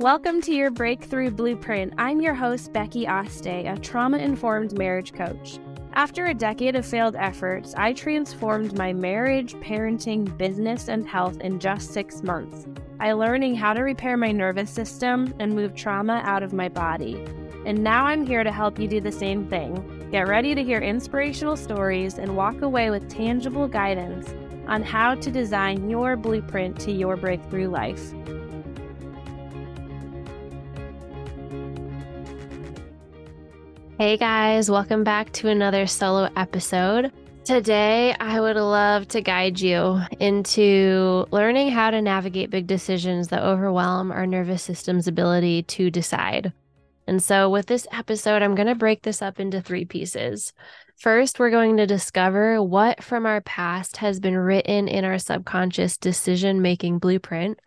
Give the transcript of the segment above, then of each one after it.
Welcome to your Breakthrough Blueprint. I'm your host, Becky Aste, a trauma informed marriage coach. After a decade of failed efforts, I transformed my marriage, parenting, business, and health in just six months by learning how to repair my nervous system and move trauma out of my body. And now I'm here to help you do the same thing. Get ready to hear inspirational stories and walk away with tangible guidance on how to design your blueprint to your breakthrough life. Hey guys, welcome back to another solo episode. Today, I would love to guide you into learning how to navigate big decisions that overwhelm our nervous system's ability to decide. And so, with this episode, I'm going to break this up into three pieces. First, we're going to discover what from our past has been written in our subconscious decision making blueprint.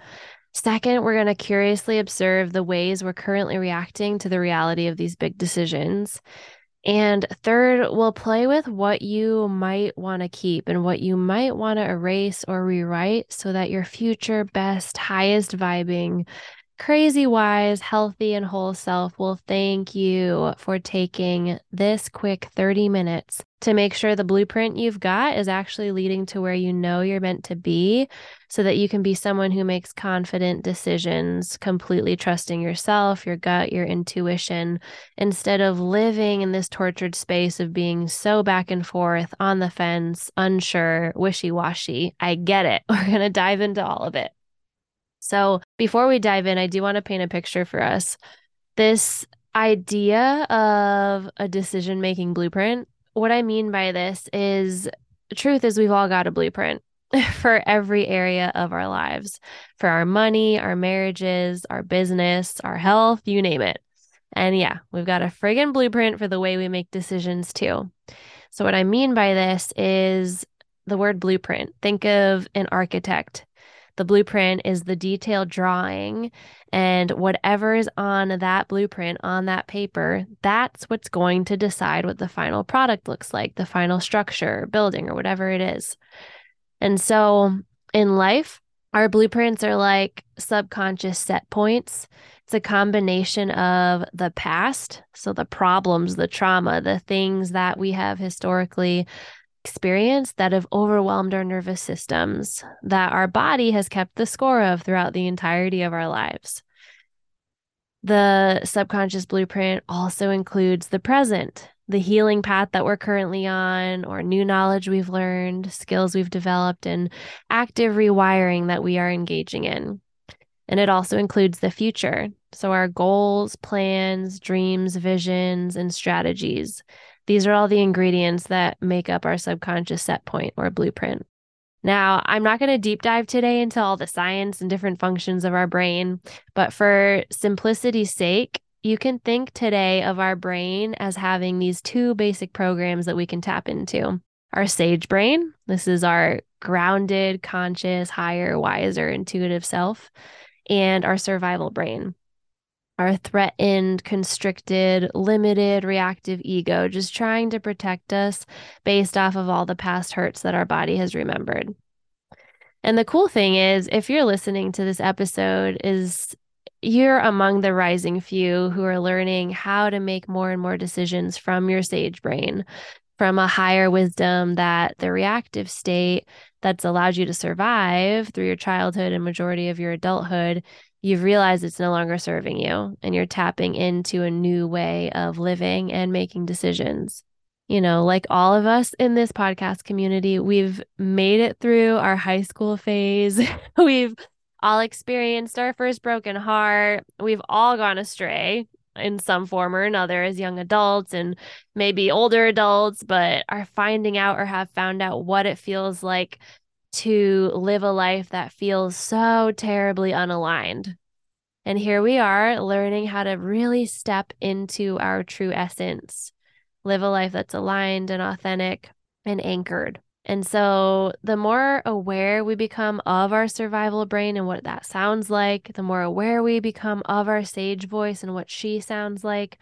Second, we're going to curiously observe the ways we're currently reacting to the reality of these big decisions. And third, we'll play with what you might want to keep and what you might want to erase or rewrite so that your future best, highest vibing crazy wise, healthy, and whole self will thank you for taking this quick 30 minutes to make sure the blueprint you've got is actually leading to where you know you're meant to be so that you can be someone who makes confident decisions, completely trusting yourself, your gut, your intuition, instead of living in this tortured space of being so back and forth on the fence, unsure, wishy washy. I get it. We're going to dive into all of it. So, before we dive in, I do want to paint a picture for us. This idea of a decision making blueprint, what I mean by this is truth is we've all got a blueprint for every area of our lives, for our money, our marriages, our business, our health, you name it. And yeah, we've got a friggin' blueprint for the way we make decisions too. So, what I mean by this is the word blueprint. Think of an architect the blueprint is the detailed drawing, and whatever is on that blueprint, on that paper, that's what's going to decide what the final product looks like, the final structure, building, or whatever it is. And so in life, our blueprints are like subconscious set points. It's a combination of the past, so the problems, the trauma, the things that we have historically experience that have overwhelmed our nervous systems that our body has kept the score of throughout the entirety of our lives. The subconscious blueprint also includes the present, the healing path that we're currently on, or new knowledge we've learned, skills we've developed, and active rewiring that we are engaging in. And it also includes the future. So, our goals, plans, dreams, visions, and strategies. These are all the ingredients that make up our subconscious set point or blueprint. Now, I'm not going to deep dive today into all the science and different functions of our brain, but for simplicity's sake, you can think today of our brain as having these two basic programs that we can tap into. Our sage brain, this is our grounded, conscious, higher, wiser, intuitive self, and our survival brain our threatened, constricted, limited, reactive ego, just trying to protect us based off of all the past hurts that our body has remembered. And the cool thing is, if you're listening to this episode, is you're among the rising few who are learning how to make more and more decisions from your sage brain, from a higher wisdom that the reactive state that's allowed you to survive through your childhood and majority of your adulthood you've realized it's no longer serving you and you're tapping into a new way of living and making decisions. You know, like all of us in this podcast community, we've made it through our high school phase. we've all experienced our first broken heart. We've all gone astray in some form or another as young adults and maybe older adults, but are finding out or have found out what it feels like to live a life that feels so terribly unaligned. And here we are learning how to really step into our true essence, live a life that's aligned and authentic and anchored. And so, the more aware we become of our survival brain and what that sounds like, the more aware we become of our sage voice and what she sounds like,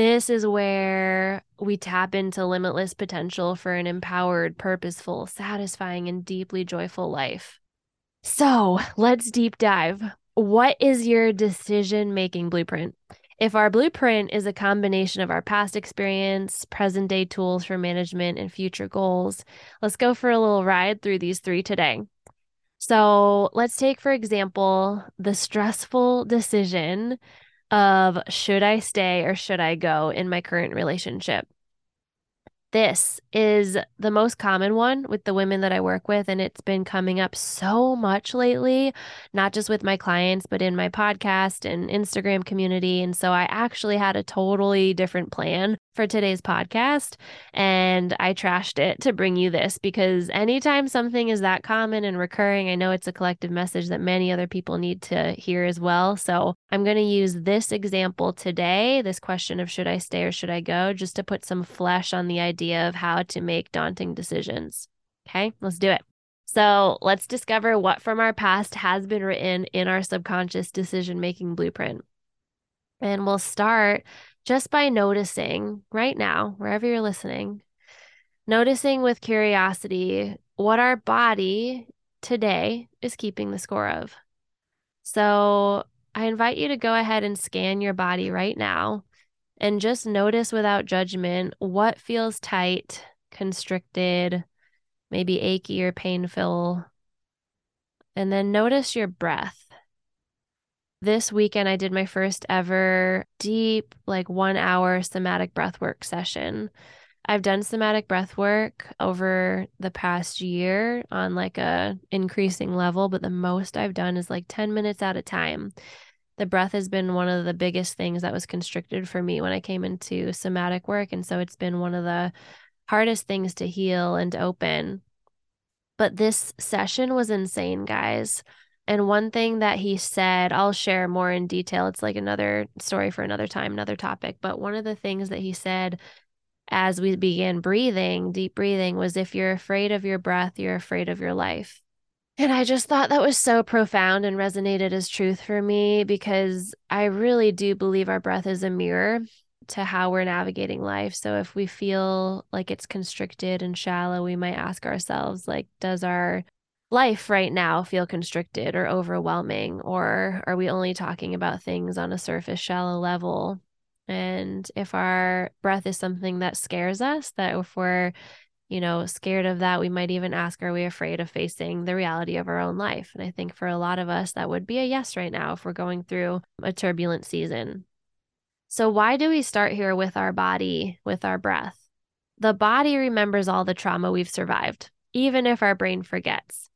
this is where we tap into limitless potential for an empowered, purposeful, satisfying, and deeply joyful life. So let's deep dive. what is your decision making blueprint? If our blueprint is a combination of our past experience, present day tools for management, and future goals, let's go for a little ride through these three today. So let's take, for example, the stressful decision of should I stay or should I go in my current relationship? This is the most common one with the women that I work with. And it's been coming up so much lately, not just with my clients, but in my podcast and Instagram community. And so I actually had a totally different plan for today's podcast. And I trashed it to bring you this because anytime something is that common and recurring, I know it's a collective message that many other people need to hear as well. So I'm going to use this example today, this question of should I stay or should I go, just to put some flesh on the idea of how to make daunting decisions. Okay, let's do it. So let's discover what from our past has been written in our subconscious decision making blueprint. And we'll start just by noticing right now, wherever you're listening, noticing with curiosity what our body today is keeping the score of. So I invite you to go ahead and scan your body right now and just notice without judgment what feels tight, constricted, maybe achy or painful. And then notice your breath. This weekend, I did my first ever deep, like one hour somatic breath work session. I've done somatic breath work over the past year on like a increasing level, but the most I've done is like 10 minutes at a time. The breath has been one of the biggest things that was constricted for me when I came into somatic work. And so it's been one of the hardest things to heal and open. But this session was insane, guys. And one thing that he said, I'll share more in detail. It's like another story for another time, another topic. But one of the things that he said as we began breathing, deep breathing, was if you're afraid of your breath, you're afraid of your life. And I just thought that was so profound and resonated as truth for me because I really do believe our breath is a mirror to how we're navigating life. So if we feel like it's constricted and shallow, we might ask ourselves like does our life right now feel constricted or overwhelming? Or are we only talking about things on a surface, shallow level? And if our breath is something that scares us, that if we're, you know, scared of that, we might even ask, are we afraid of facing the reality of our own life? And I think for a lot of us, that would be a yes right now if we're going through a turbulent season. So, why do we start here with our body, with our breath? The body remembers all the trauma we've survived, even if our brain forgets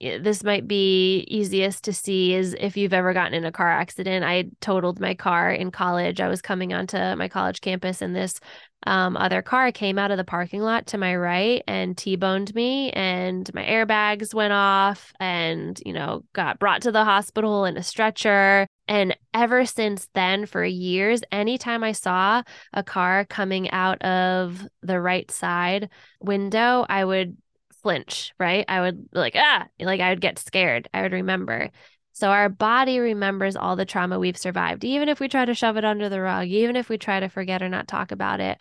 this might be easiest to see is if you've ever gotten in a car accident. I totaled my car in college. I was coming onto my college campus, and this um, other car came out of the parking lot to my right and T-boned me, and my airbags went off, and you know got brought to the hospital in a stretcher. And ever since then, for years, anytime I saw a car coming out of the right side window, I would flinch, right? I would like, ah, like I would get scared. I would remember. So our body remembers all the trauma we've survived, even if we try to shove it under the rug, even if we try to forget or not talk about it,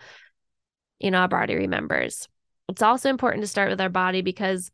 you know, our body remembers. It's also important to start with our body because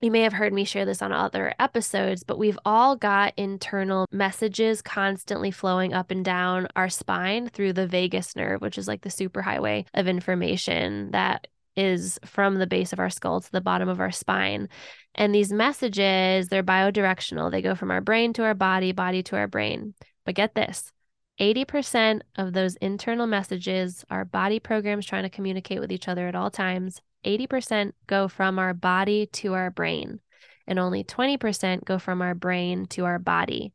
you may have heard me share this on other episodes, but we've all got internal messages constantly flowing up and down our spine through the vagus nerve, which is like the superhighway of information that is from the base of our skull to the bottom of our spine. And these messages, they're biodirectional. They go from our brain to our body, body to our brain. But get this 80% of those internal messages are body programs trying to communicate with each other at all times. 80% go from our body to our brain, and only 20% go from our brain to our body.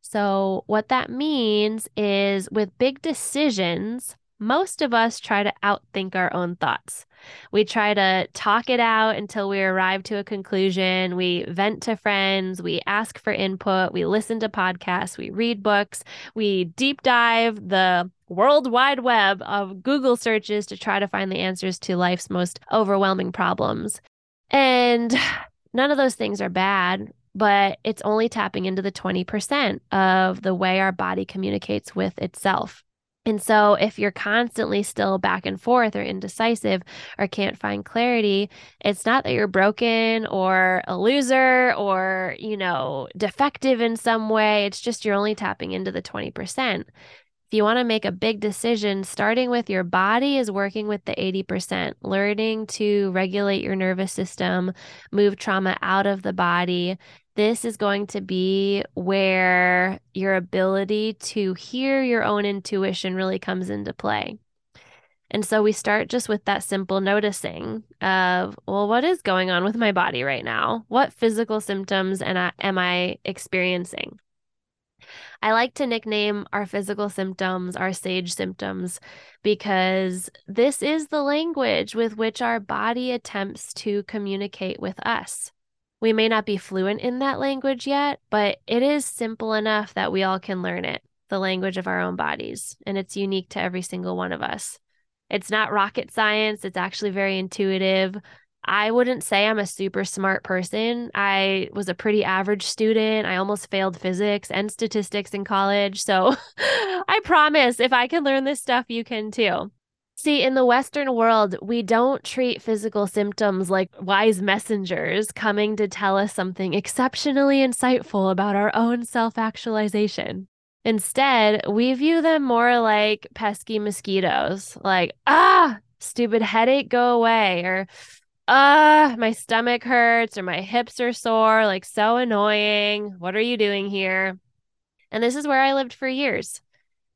So, what that means is with big decisions, most of us try to outthink our own thoughts. We try to talk it out until we arrive to a conclusion. We vent to friends. We ask for input. We listen to podcasts. We read books. We deep dive the world wide web of Google searches to try to find the answers to life's most overwhelming problems. And none of those things are bad, but it's only tapping into the 20% of the way our body communicates with itself. And so, if you're constantly still back and forth or indecisive or can't find clarity, it's not that you're broken or a loser or, you know, defective in some way. It's just you're only tapping into the 20%. If you want to make a big decision, starting with your body is working with the 80%, learning to regulate your nervous system, move trauma out of the body, this is going to be where your ability to hear your own intuition really comes into play. And so we start just with that simple noticing of, well, what is going on with my body right now? What physical symptoms am I experiencing? I like to nickname our physical symptoms our sage symptoms because this is the language with which our body attempts to communicate with us. We may not be fluent in that language yet, but it is simple enough that we all can learn it, the language of our own bodies, and it's unique to every single one of us. It's not rocket science, it's actually very intuitive. I wouldn't say I'm a super smart person. I was a pretty average student. I almost failed physics and statistics in college. So I promise if I can learn this stuff, you can too. See, in the Western world, we don't treat physical symptoms like wise messengers coming to tell us something exceptionally insightful about our own self actualization. Instead, we view them more like pesky mosquitoes, like, ah, stupid headache, go away, or ah, my stomach hurts, or my hips are sore, like, so annoying. What are you doing here? And this is where I lived for years.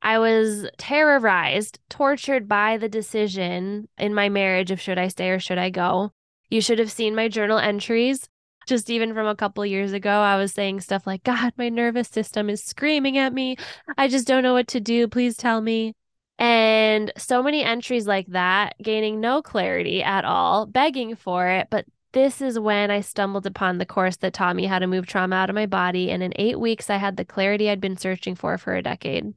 I was terrorized, tortured by the decision in my marriage of should I stay or should I go. You should have seen my journal entries. Just even from a couple years ago, I was saying stuff like, God, my nervous system is screaming at me. I just don't know what to do. Please tell me. And so many entries like that, gaining no clarity at all, begging for it. But this is when I stumbled upon the course that taught me how to move trauma out of my body. And in eight weeks, I had the clarity I'd been searching for for a decade.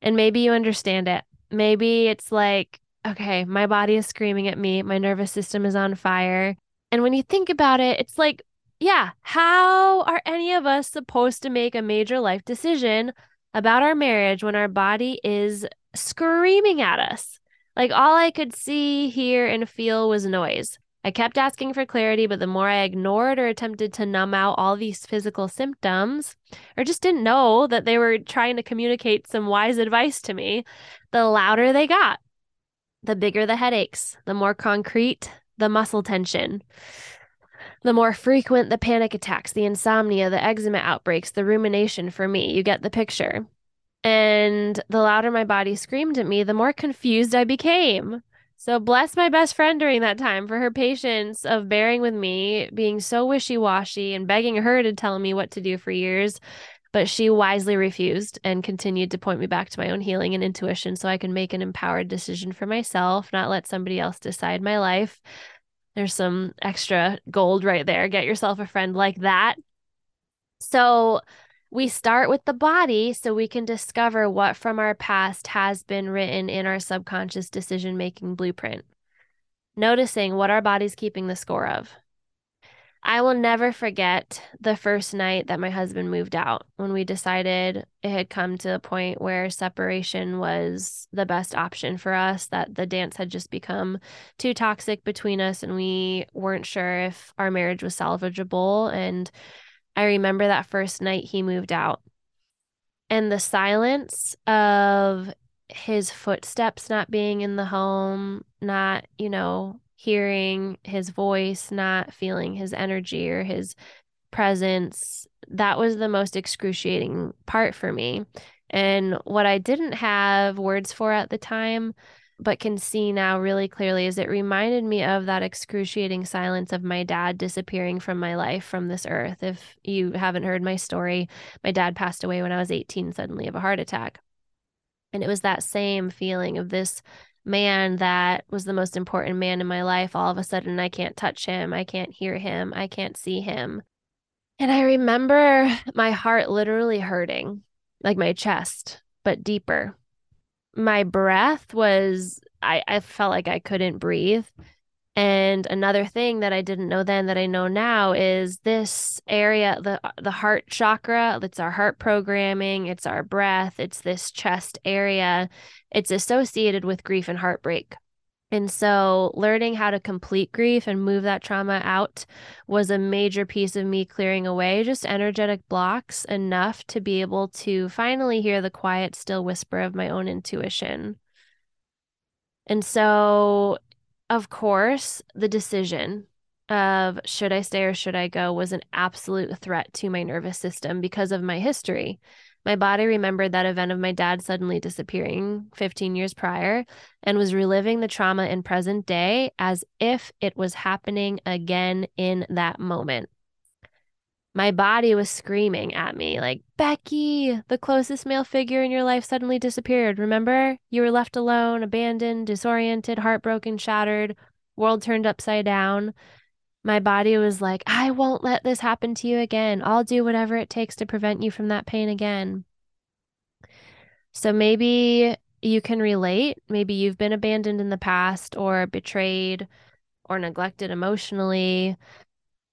And maybe you understand it. Maybe it's like, okay, my body is screaming at me, my nervous system is on fire. And when you think about it, it's like, yeah, how are any of us supposed to make a major life decision about our marriage when our body is screaming at us? Like all I could see, hear, and feel was noise. I kept asking for clarity, but the more I ignored or attempted to numb out all these physical symptoms, or just didn't know that they were trying to communicate some wise advice to me, the louder they got. The bigger the headaches, the more concrete the muscle tension, the more frequent the panic attacks, the insomnia, the eczema outbreaks, the rumination for me. You get the picture. And the louder my body screamed at me, the more confused I became. So bless my best friend during that time for her patience of bearing with me, being so wishy washy and begging her to tell me what to do for years. But she wisely refused and continued to point me back to my own healing and intuition so I can make an empowered decision for myself, not let somebody else decide my life. There's some extra gold right there. Get yourself a friend like that. So, we start with the body so we can discover what from our past has been written in our subconscious decision making blueprint, noticing what our body's keeping the score of. I will never forget the first night that my husband moved out when we decided it had come to a point where separation was the best option for us, that the dance had just become too toxic between us and we weren't sure if our marriage was salvageable. And I remember that first night he moved out and the silence of his footsteps not being in the home, not, you know, hearing his voice, not feeling his energy or his presence. That was the most excruciating part for me. And what I didn't have words for at the time but can see now really clearly is it reminded me of that excruciating silence of my dad disappearing from my life from this earth. If you haven't heard my story, my dad passed away when I was 18 suddenly of a heart attack. And it was that same feeling of this man that was the most important man in my life. All of a sudden, I can't touch him. I can't hear him. I can't see him. And I remember my heart literally hurting, like my chest, but deeper my breath was I, I felt like I couldn't breathe. And another thing that I didn't know then that I know now is this area, the the heart chakra, it's our heart programming, it's our breath, it's this chest area. It's associated with grief and heartbreak. And so, learning how to complete grief and move that trauma out was a major piece of me clearing away just energetic blocks enough to be able to finally hear the quiet, still whisper of my own intuition. And so, of course, the decision of should I stay or should I go was an absolute threat to my nervous system because of my history. My body remembered that event of my dad suddenly disappearing 15 years prior and was reliving the trauma in present day as if it was happening again in that moment. My body was screaming at me, like, Becky, the closest male figure in your life suddenly disappeared. Remember? You were left alone, abandoned, disoriented, heartbroken, shattered, world turned upside down. My body was like, I won't let this happen to you again. I'll do whatever it takes to prevent you from that pain again. So maybe you can relate. Maybe you've been abandoned in the past or betrayed or neglected emotionally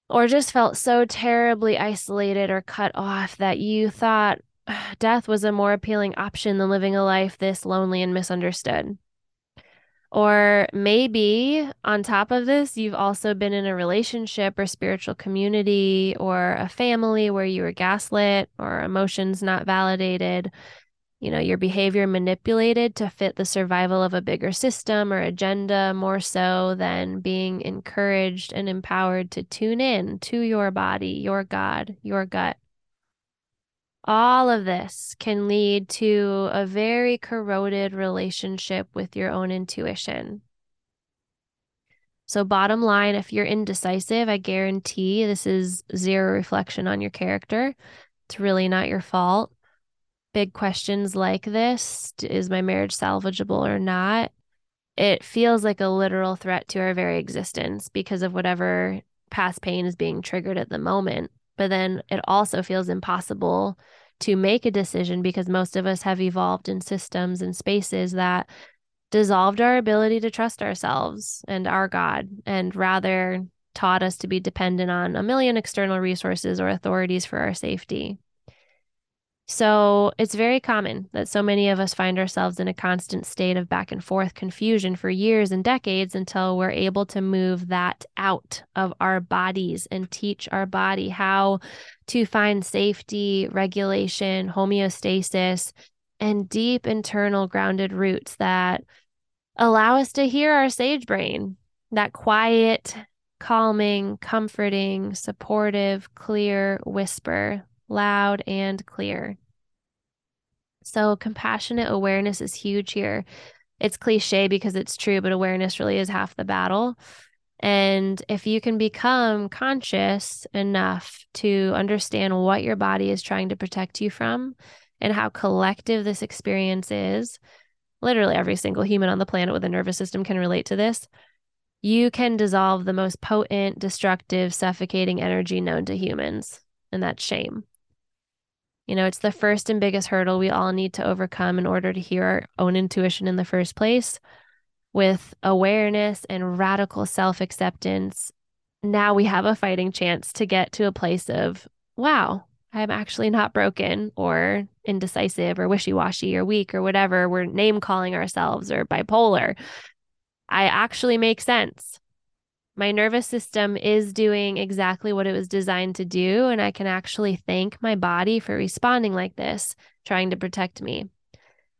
or just felt so terribly isolated or cut off that you thought death was a more appealing option than living a life this lonely and misunderstood. Or maybe on top of this, you've also been in a relationship or spiritual community or a family where you were gaslit or emotions not validated you know, your behavior manipulated to fit the survival of a bigger system or agenda more so than being encouraged and empowered to tune in to your body, your God, your gut. All of this can lead to a very corroded relationship with your own intuition. So, bottom line, if you're indecisive, I guarantee this is zero reflection on your character. It's really not your fault big questions like this is my marriage salvageable or not? It feels like a literal threat to our very existence because of whatever past pain is being triggered at the moment. But then it also feels impossible to make a decision because most of us have evolved in systems and spaces that dissolved our ability to trust ourselves and our God and rather taught us to be dependent on a million external resources or authorities for our safety. So it's very common that so many of us find ourselves in a constant state of back and forth confusion for years and decades until we're able to move that out of our bodies and teach our body how to find safety, regulation, homeostasis, and deep internal grounded roots that allow us to hear our sage brain, that quiet, calming, comforting, supportive, clear whisper loud and clear. So, compassionate awareness is huge here. It's cliche because it's true, but awareness really is half the battle. And if you can become conscious enough to understand what your body is trying to protect you from and how collective this experience is, literally every single human on the planet with a nervous system can relate to this. You can dissolve the most potent, destructive, suffocating energy known to humans, and that's shame. You know, it's the first and biggest hurdle we all need to overcome in order to hear our own intuition in the first place. With awareness and radical self acceptance, now we have a fighting chance to get to a place of, wow, I'm actually not broken or indecisive or wishy washy or weak or whatever. We're name calling ourselves or bipolar. I actually make sense my nervous system is doing exactly what it was designed to do. And I can actually thank my body for responding like this, trying to protect me.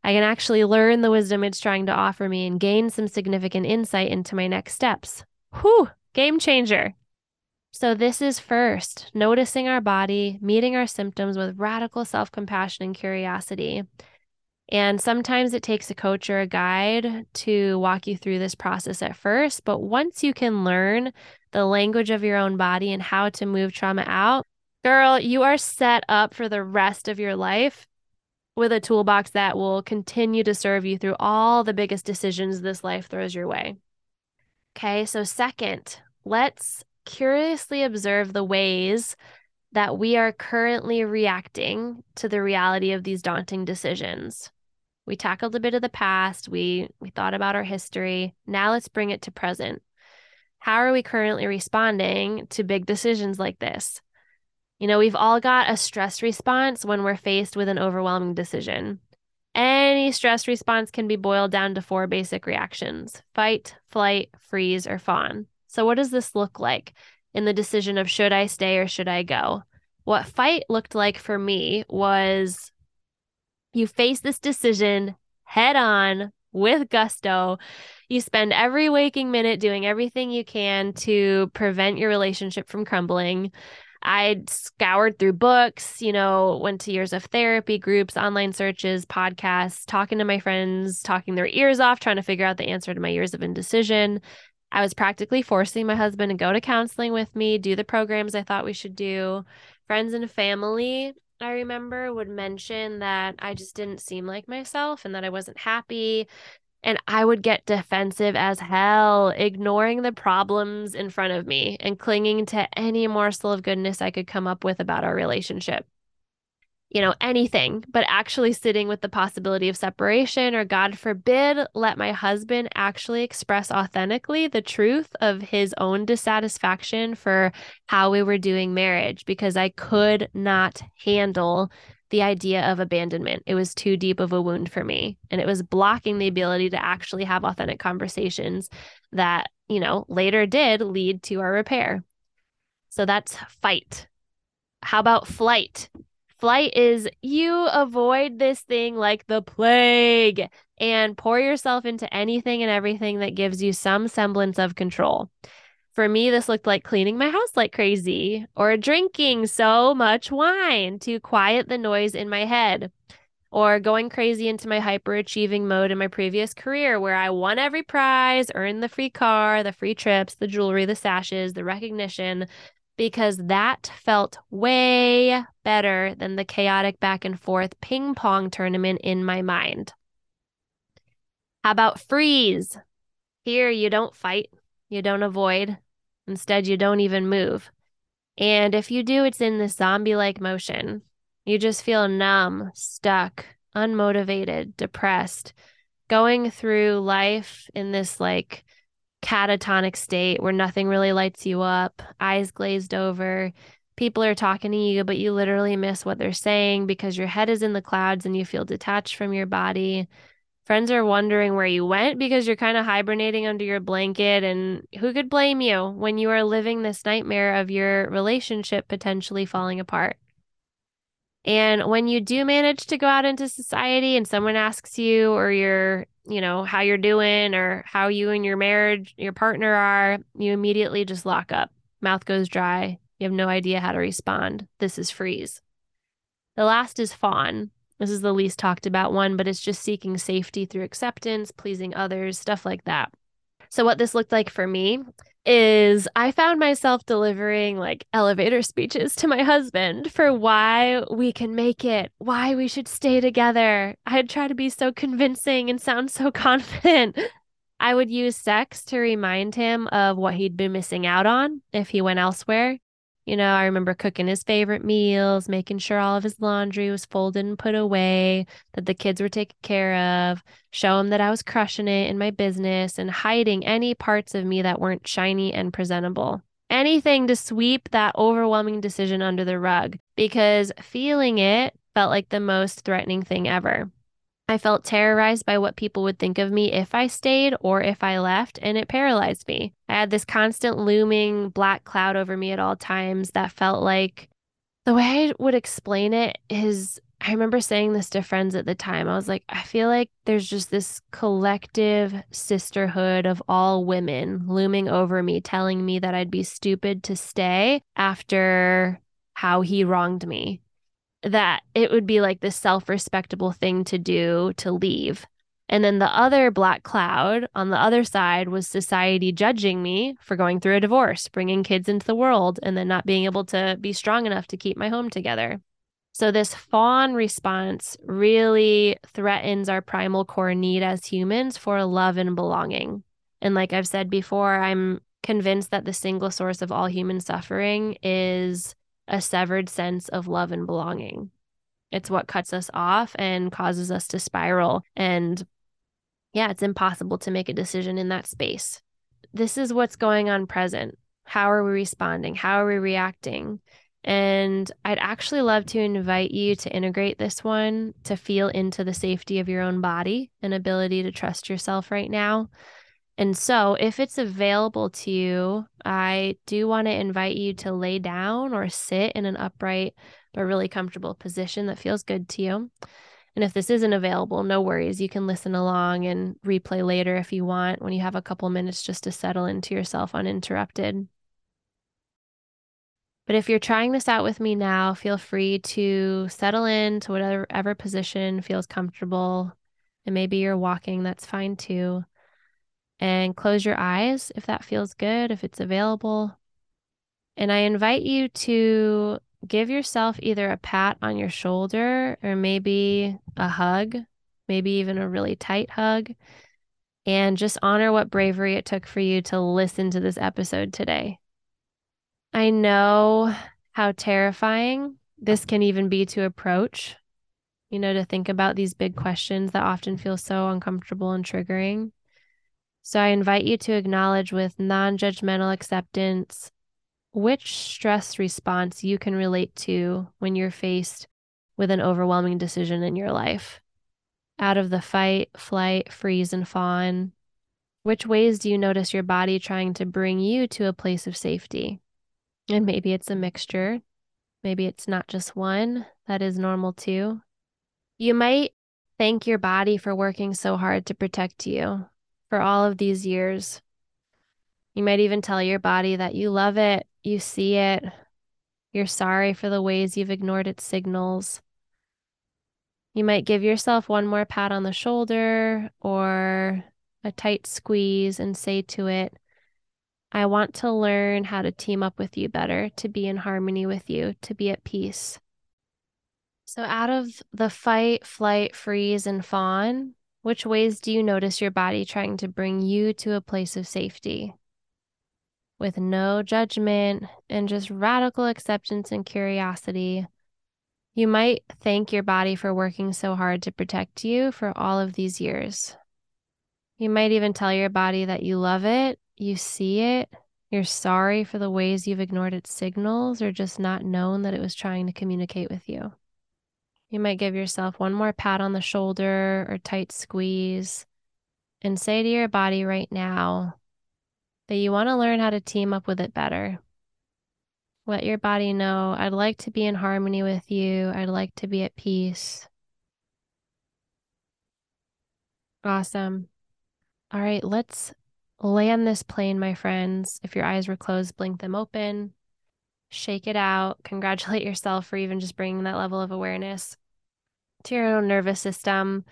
I can actually learn the wisdom it's trying to offer me and gain some significant insight into my next steps. Whew, game changer. So, this is first noticing our body, meeting our symptoms with radical self compassion and curiosity. And sometimes it takes a coach or a guide to walk you through this process at first. But once you can learn the language of your own body and how to move trauma out, girl, you are set up for the rest of your life with a toolbox that will continue to serve you through all the biggest decisions this life throws your way. Okay, so second, let's curiously observe the ways that we are currently reacting to the reality of these daunting decisions. We tackled a bit of the past. We we thought about our history. Now let's bring it to present. How are we currently responding to big decisions like this? You know, we've all got a stress response when we're faced with an overwhelming decision. Any stress response can be boiled down to four basic reactions fight, flight, freeze, or fawn. So, what does this look like in the decision of should I stay or should I go? What fight looked like for me was you face this decision head on with gusto. You spend every waking minute doing everything you can to prevent your relationship from crumbling. I scoured through books, you know, went to years of therapy, groups, online searches, podcasts, talking to my friends, talking their ears off, trying to figure out the answer to my years of indecision. I was practically forcing my husband to go to counseling with me, do the programs I thought we should do. Friends and family, I remember, would mention that I just didn't seem like myself and that I wasn't happy. And I would get defensive as hell, ignoring the problems in front of me and clinging to any morsel of goodness I could come up with about our relationship you know, anything, but actually sitting with the possibility of separation, or God forbid, let my husband actually express authentically the truth of his own dissatisfaction for how we were doing marriage because I could not handle the idea of abandonment. It was too deep of a wound for me. And it was blocking the ability to actually have authentic conversations that, you know, later did lead to our repair. So that's fight. How about flight? Flight is you avoid this thing like the plague and pour yourself into anything and everything that gives you some semblance of control. For me, this looked like cleaning my house like crazy or drinking so much wine to quiet the noise in my head or going crazy into my hyperachieving mode in my previous career where I won every prize, earned the free car, the free trips, the jewelry, the sashes, the recognition, because that felt way better than the chaotic back and forth ping pong tournament in my mind. How about freeze? Here, you don't fight, you don't avoid. Instead, you don't even move. And if you do, it's in this zombie like motion. You just feel numb, stuck, unmotivated, depressed, going through life in this like catatonic state where nothing really lights you up, eyes glazed over. People are talking to you, but you literally miss what they're saying because your head is in the clouds and you feel detached from your body. Friends are wondering where you went because you're kind of hibernating under your blanket. And who could blame you when you are living this nightmare of your relationship potentially falling apart? And when you do manage to go out into society and someone asks you or you're you know, how you're doing or how you and your marriage, your partner are, you immediately just lock up. Mouth goes dry. You have no idea how to respond. This is freeze. The last is fawn. This is the least talked about one, but it's just seeking safety through acceptance, pleasing others, stuff like that. So, what this looked like for me is I found myself delivering like elevator speeches to my husband for why we can make it, why we should stay together. I'd try to be so convincing and sound so confident. I would use sex to remind him of what he'd been missing out on if he went elsewhere. You know, I remember cooking his favorite meals, making sure all of his laundry was folded and put away, that the kids were taken care of, show him that I was crushing it in my business and hiding any parts of me that weren't shiny and presentable. Anything to sweep that overwhelming decision under the rug because feeling it felt like the most threatening thing ever. I felt terrorized by what people would think of me if I stayed or if I left, and it paralyzed me. I had this constant looming black cloud over me at all times that felt like the way I would explain it is I remember saying this to friends at the time. I was like, I feel like there's just this collective sisterhood of all women looming over me, telling me that I'd be stupid to stay after how he wronged me that it would be like this self respectable thing to do to leave. And then the other black cloud on the other side was society judging me for going through a divorce, bringing kids into the world, and then not being able to be strong enough to keep my home together. So, this fawn response really threatens our primal core need as humans for love and belonging. And, like I've said before, I'm convinced that the single source of all human suffering is a severed sense of love and belonging. It's what cuts us off and causes us to spiral. And yeah, it's impossible to make a decision in that space. this is what's going on present. How are we responding? How are we reacting? And I'd actually love to invite you to integrate this one to feel into the safety of your own body and ability to trust yourself right now. And so, if it's available to you, I do want to invite you to lay down or sit in an upright but really comfortable position that feels good to you. And if this isn't available, no worries. You can listen along and replay later if you want when you have a couple minutes just to settle into yourself uninterrupted. But if you're trying this out with me now, feel free to settle into whatever position feels comfortable. And maybe you're walking, that's fine too. And close your eyes if that feels good, if it's available. And I invite you to give yourself either a pat on your shoulder or maybe a hug, maybe even a really tight hug. And just honor what bravery it took for you to listen to this episode today. I know how terrifying this can even be to approach, you know, to think about these big questions that often feel so uncomfortable and triggering. So I invite you to acknowledge with non judgmental acceptance which stress response you can relate to when you're faced with an overwhelming decision in your life. Out of the fight, flight, freeze, and fawn, which ways do you notice your body trying to bring you to a place of safety? And maybe it's a mixture. Maybe it's not just one. That is normal too. You might thank your body for working so hard to protect you for all of these years. You might even tell your body that you love it, you see it, you're sorry for the ways you've ignored its signals. You might give yourself one more pat on the shoulder or a tight squeeze and say to it, I want to learn how to team up with you better, to be in harmony with you, to be at peace. So, out of the fight, flight, freeze, and fawn, which ways do you notice your body trying to bring you to a place of safety? With no judgment and just radical acceptance and curiosity, you might thank your body for working so hard to protect you for all of these years. You might even tell your body that you love it you see it, you're sorry for the ways you've ignored its signals or just not known that it was trying to communicate with you. You might give yourself one more pat on the shoulder or tight squeeze and say to your body right now that you want to learn how to team up with it better. Let your body know, I'd like to be in harmony with you. I'd like to be at peace. Awesome. All right, let's land this plane, my friends. If your eyes were closed, blink them open, shake it out, congratulate yourself for even just bringing that level of awareness to your own nervous system.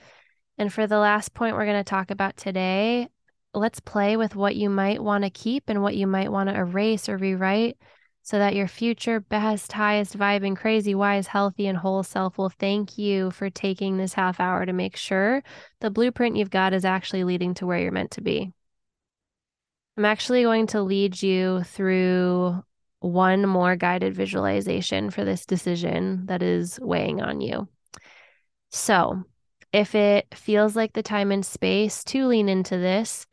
And for the last point we're going to talk about today, let's play with what you might want to keep and what you might want to erase or rewrite so that your future best, highest vibing, crazy, wise, healthy, and whole self will thank you for taking this half hour to make sure the blueprint you've got is actually leading to where you're meant to be. I'm actually going to lead you through one more guided visualization for this decision that is weighing on you. So, if it feels like the time and space to lean into this,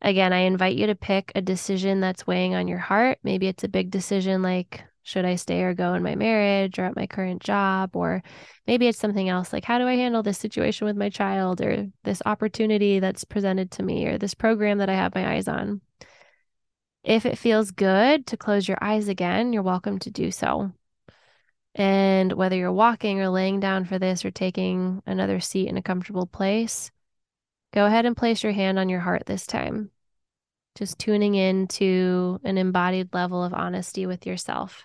again, I invite you to pick a decision that's weighing on your heart. Maybe it's a big decision like, should I stay or go in my marriage or at my current job? Or maybe it's something else like, how do I handle this situation with my child or this opportunity that's presented to me or this program that I have my eyes on? If it feels good to close your eyes again, you're welcome to do so. And whether you're walking or laying down for this or taking another seat in a comfortable place, go ahead and place your hand on your heart this time. Just tuning in to an embodied level of honesty with yourself.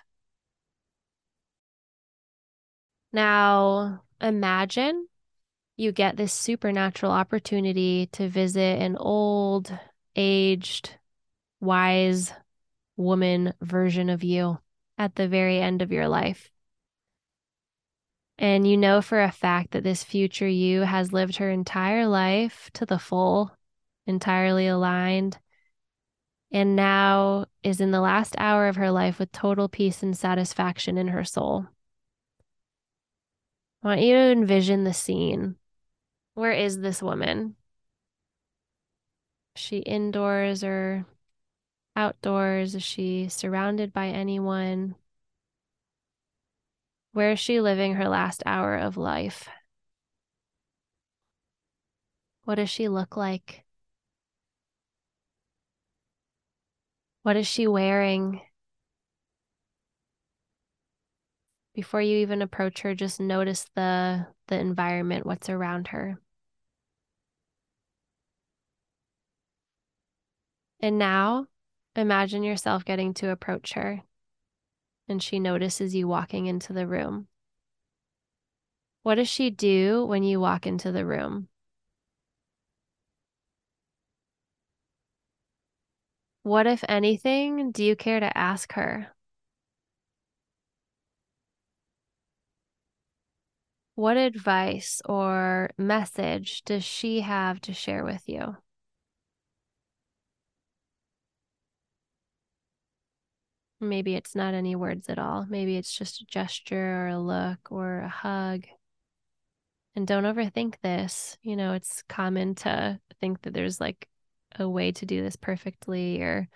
Now, imagine you get this supernatural opportunity to visit an old, aged, wise woman version of you at the very end of your life. And you know for a fact that this future you has lived her entire life to the full, entirely aligned, and now is in the last hour of her life with total peace and satisfaction in her soul. I want you to envision the scene. Where is this woman? She indoors or outdoors? Is she surrounded by anyone? Where is she living her last hour of life? What does she look like? What is she wearing? Before you even approach her, just notice the the environment, what's around her. And now imagine yourself getting to approach her, and she notices you walking into the room. What does she do when you walk into the room? What, if anything, do you care to ask her? What advice or message does she have to share with you? Maybe it's not any words at all. Maybe it's just a gesture or a look or a hug. And don't overthink this. You know, it's common to think that there's like a way to do this perfectly or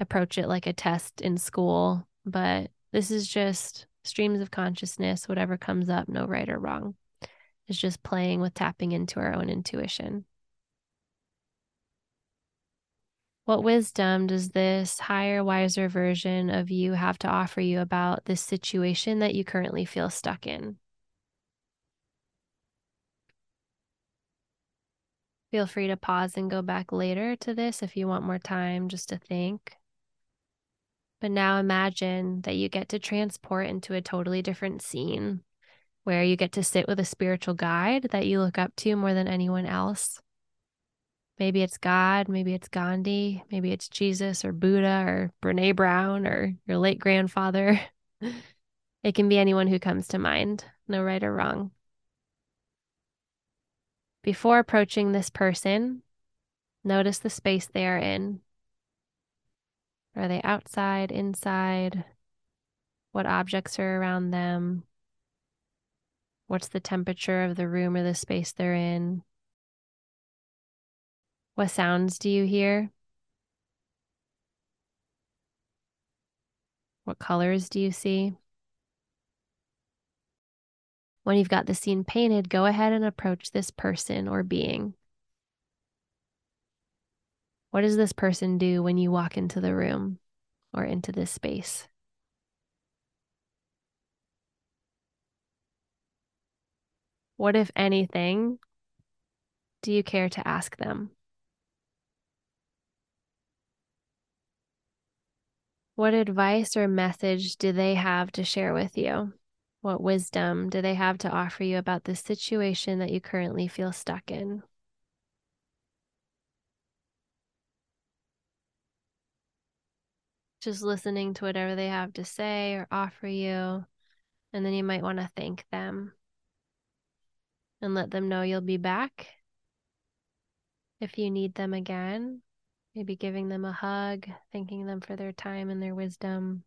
approach it like a test in school, but this is just streams of consciousness, whatever comes up, no right or wrong. It's just playing with tapping into our own intuition. What wisdom does this higher, wiser version of you have to offer you about this situation that you currently feel stuck in? Feel free to pause and go back later to this if you want more time just to think. But now imagine that you get to transport into a totally different scene where you get to sit with a spiritual guide that you look up to more than anyone else. Maybe it's God, maybe it's Gandhi, maybe it's Jesus or Buddha or Brene Brown or your late grandfather. it can be anyone who comes to mind, no right or wrong. Before approaching this person, notice the space they are in. Are they outside, inside? What objects are around them? What's the temperature of the room or the space they're in? What sounds do you hear? What colors do you see? When you've got the scene painted, go ahead and approach this person or being. What does this person do when you walk into the room or into this space? What, if anything, do you care to ask them? What advice or message do they have to share with you? What wisdom do they have to offer you about the situation that you currently feel stuck in? Just listening to whatever they have to say or offer you. And then you might want to thank them and let them know you'll be back if you need them again. Maybe giving them a hug, thanking them for their time and their wisdom,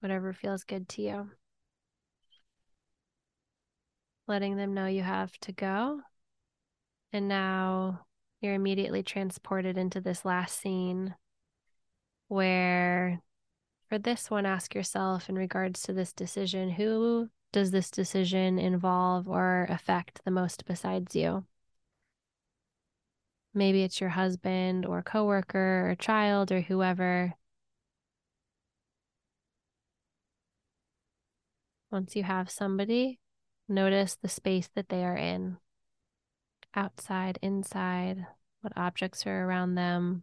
whatever feels good to you letting them know you have to go. And now you're immediately transported into this last scene where, for this one, ask yourself in regards to this decision who does this decision involve or affect the most besides you? Maybe it's your husband or coworker or child or whoever. Once you have somebody, Notice the space that they are in outside, inside, what objects are around them,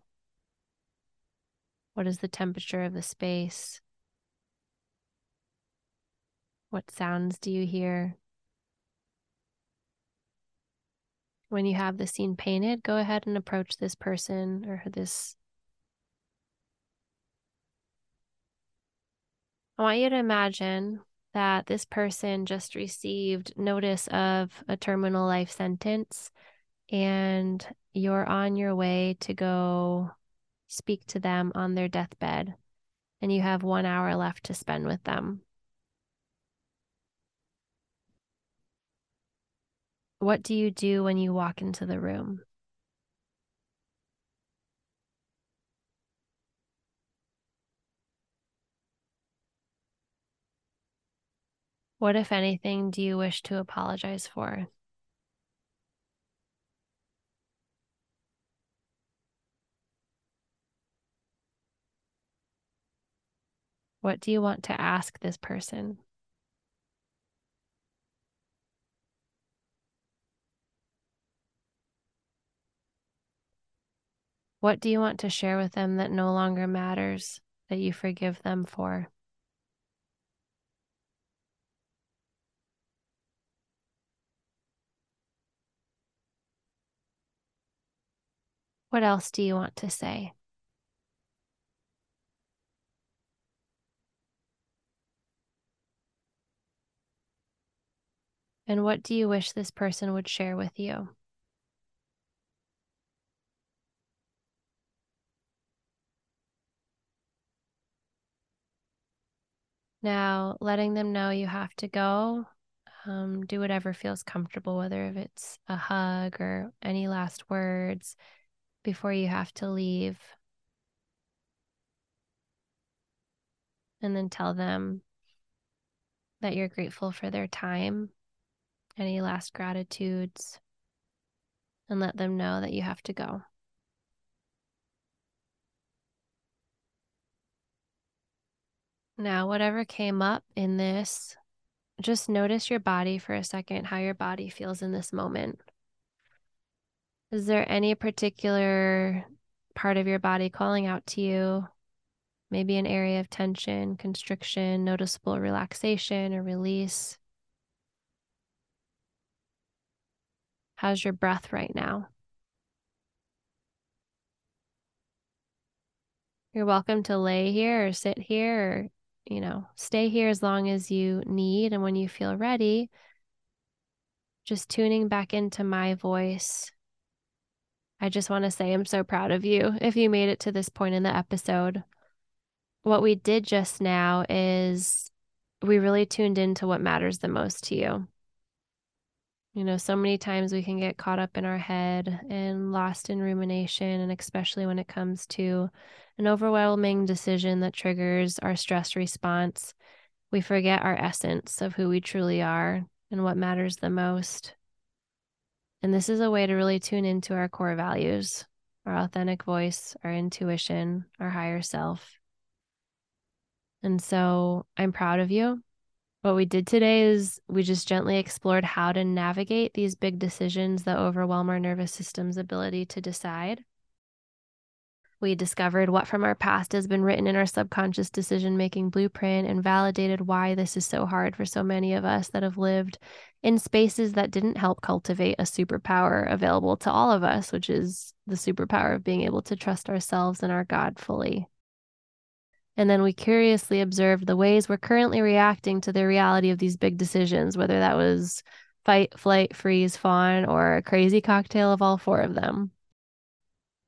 what is the temperature of the space, what sounds do you hear. When you have the scene painted, go ahead and approach this person or this. I want you to imagine that this person just received notice of a terminal life sentence and you're on your way to go speak to them on their deathbed and you have one hour left to spend with them. What do you do when you walk into the room? What, if anything, do you wish to apologize for? What do you want to ask this person? What do you want to share with them that no longer matters, that you forgive them for? What else do you want to say? And what do you wish this person would share with you? Now, letting them know you have to go, um, do whatever feels comfortable, whether if it's a hug or any last words before you have to leave. And then tell them that you're grateful for their time, any last gratitudes, and let them know that you have to go. Now, whatever came up in this, just notice your body for a second, how your body feels in this moment. Is there any particular part of your body calling out to you? Maybe an area of tension, constriction, noticeable relaxation or release. How's your breath right now? You're welcome to lay here or sit here you know, stay here as long as you need. And when you feel ready, just tuning back into my voice. I just want to say I'm so proud of you if you made it to this point in the episode. What we did just now is we really tuned into what matters the most to you. You know, so many times we can get caught up in our head and lost in rumination, and especially when it comes to an overwhelming decision that triggers our stress response, we forget our essence of who we truly are and what matters the most. And this is a way to really tune into our core values, our authentic voice, our intuition, our higher self. And so I'm proud of you. What we did today is we just gently explored how to navigate these big decisions that overwhelm our nervous system's ability to decide. We discovered what from our past has been written in our subconscious decision making blueprint and validated why this is so hard for so many of us that have lived in spaces that didn't help cultivate a superpower available to all of us, which is the superpower of being able to trust ourselves and our God fully. And then we curiously observed the ways we're currently reacting to the reality of these big decisions, whether that was fight, flight, freeze, fawn, or a crazy cocktail of all four of them.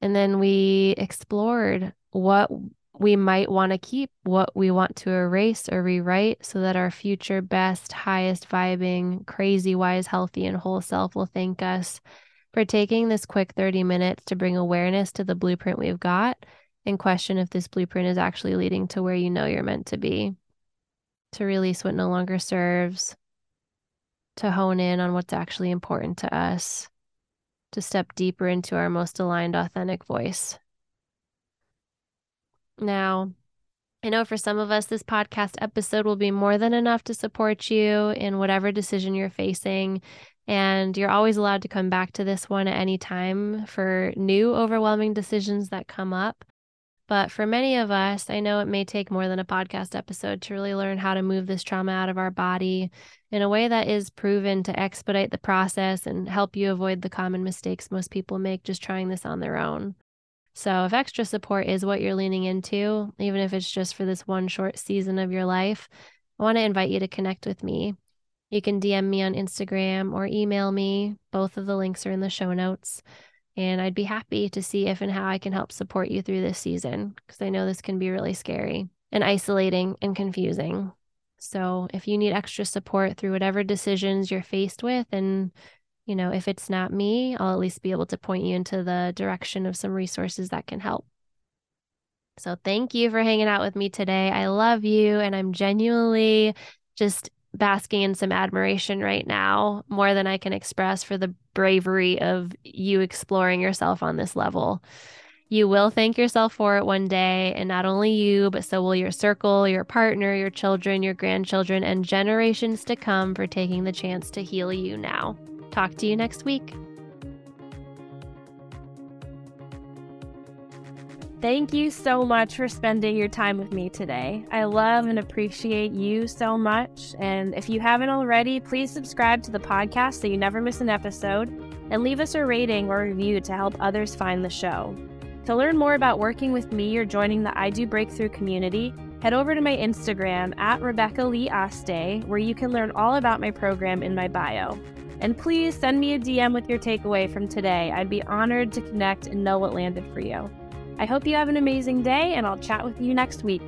And then we explored what we might want to keep, what we want to erase or rewrite so that our future best, highest vibing, crazy, wise, healthy, and whole self will thank us for taking this quick 30 minutes to bring awareness to the blueprint we've got and question if this blueprint is actually leading to where you know you're meant to be, to release what no longer serves, to hone in on what's actually important to us, to step deeper into our most aligned, authentic voice. Now, I know for some of us, this podcast episode will be more than enough to support you in whatever decision you're facing. And you're always allowed to come back to this one at any time for new overwhelming decisions that come up. But for many of us, I know it may take more than a podcast episode to really learn how to move this trauma out of our body in a way that is proven to expedite the process and help you avoid the common mistakes most people make just trying this on their own. So, if extra support is what you're leaning into, even if it's just for this one short season of your life, I want to invite you to connect with me. You can DM me on Instagram or email me. Both of the links are in the show notes. And I'd be happy to see if and how I can help support you through this season because I know this can be really scary and isolating and confusing. So if you need extra support through whatever decisions you're faced with, and you know, if it's not me, I'll at least be able to point you into the direction of some resources that can help. So thank you for hanging out with me today. I love you, and I'm genuinely just basking in some admiration right now, more than I can express for the bravery of you exploring yourself on this level. You will thank yourself for it one day, and not only you, but so will your circle, your partner, your children, your grandchildren, and generations to come for taking the chance to heal you now. Talk to you next week. Thank you so much for spending your time with me today. I love and appreciate you so much. And if you haven't already, please subscribe to the podcast so you never miss an episode and leave us a rating or review to help others find the show. To learn more about working with me or joining the I Do Breakthrough community, head over to my Instagram at Rebecca Lee Aste, where you can learn all about my program in my bio. And please send me a DM with your takeaway from today. I'd be honored to connect and know what landed for you. I hope you have an amazing day, and I'll chat with you next week.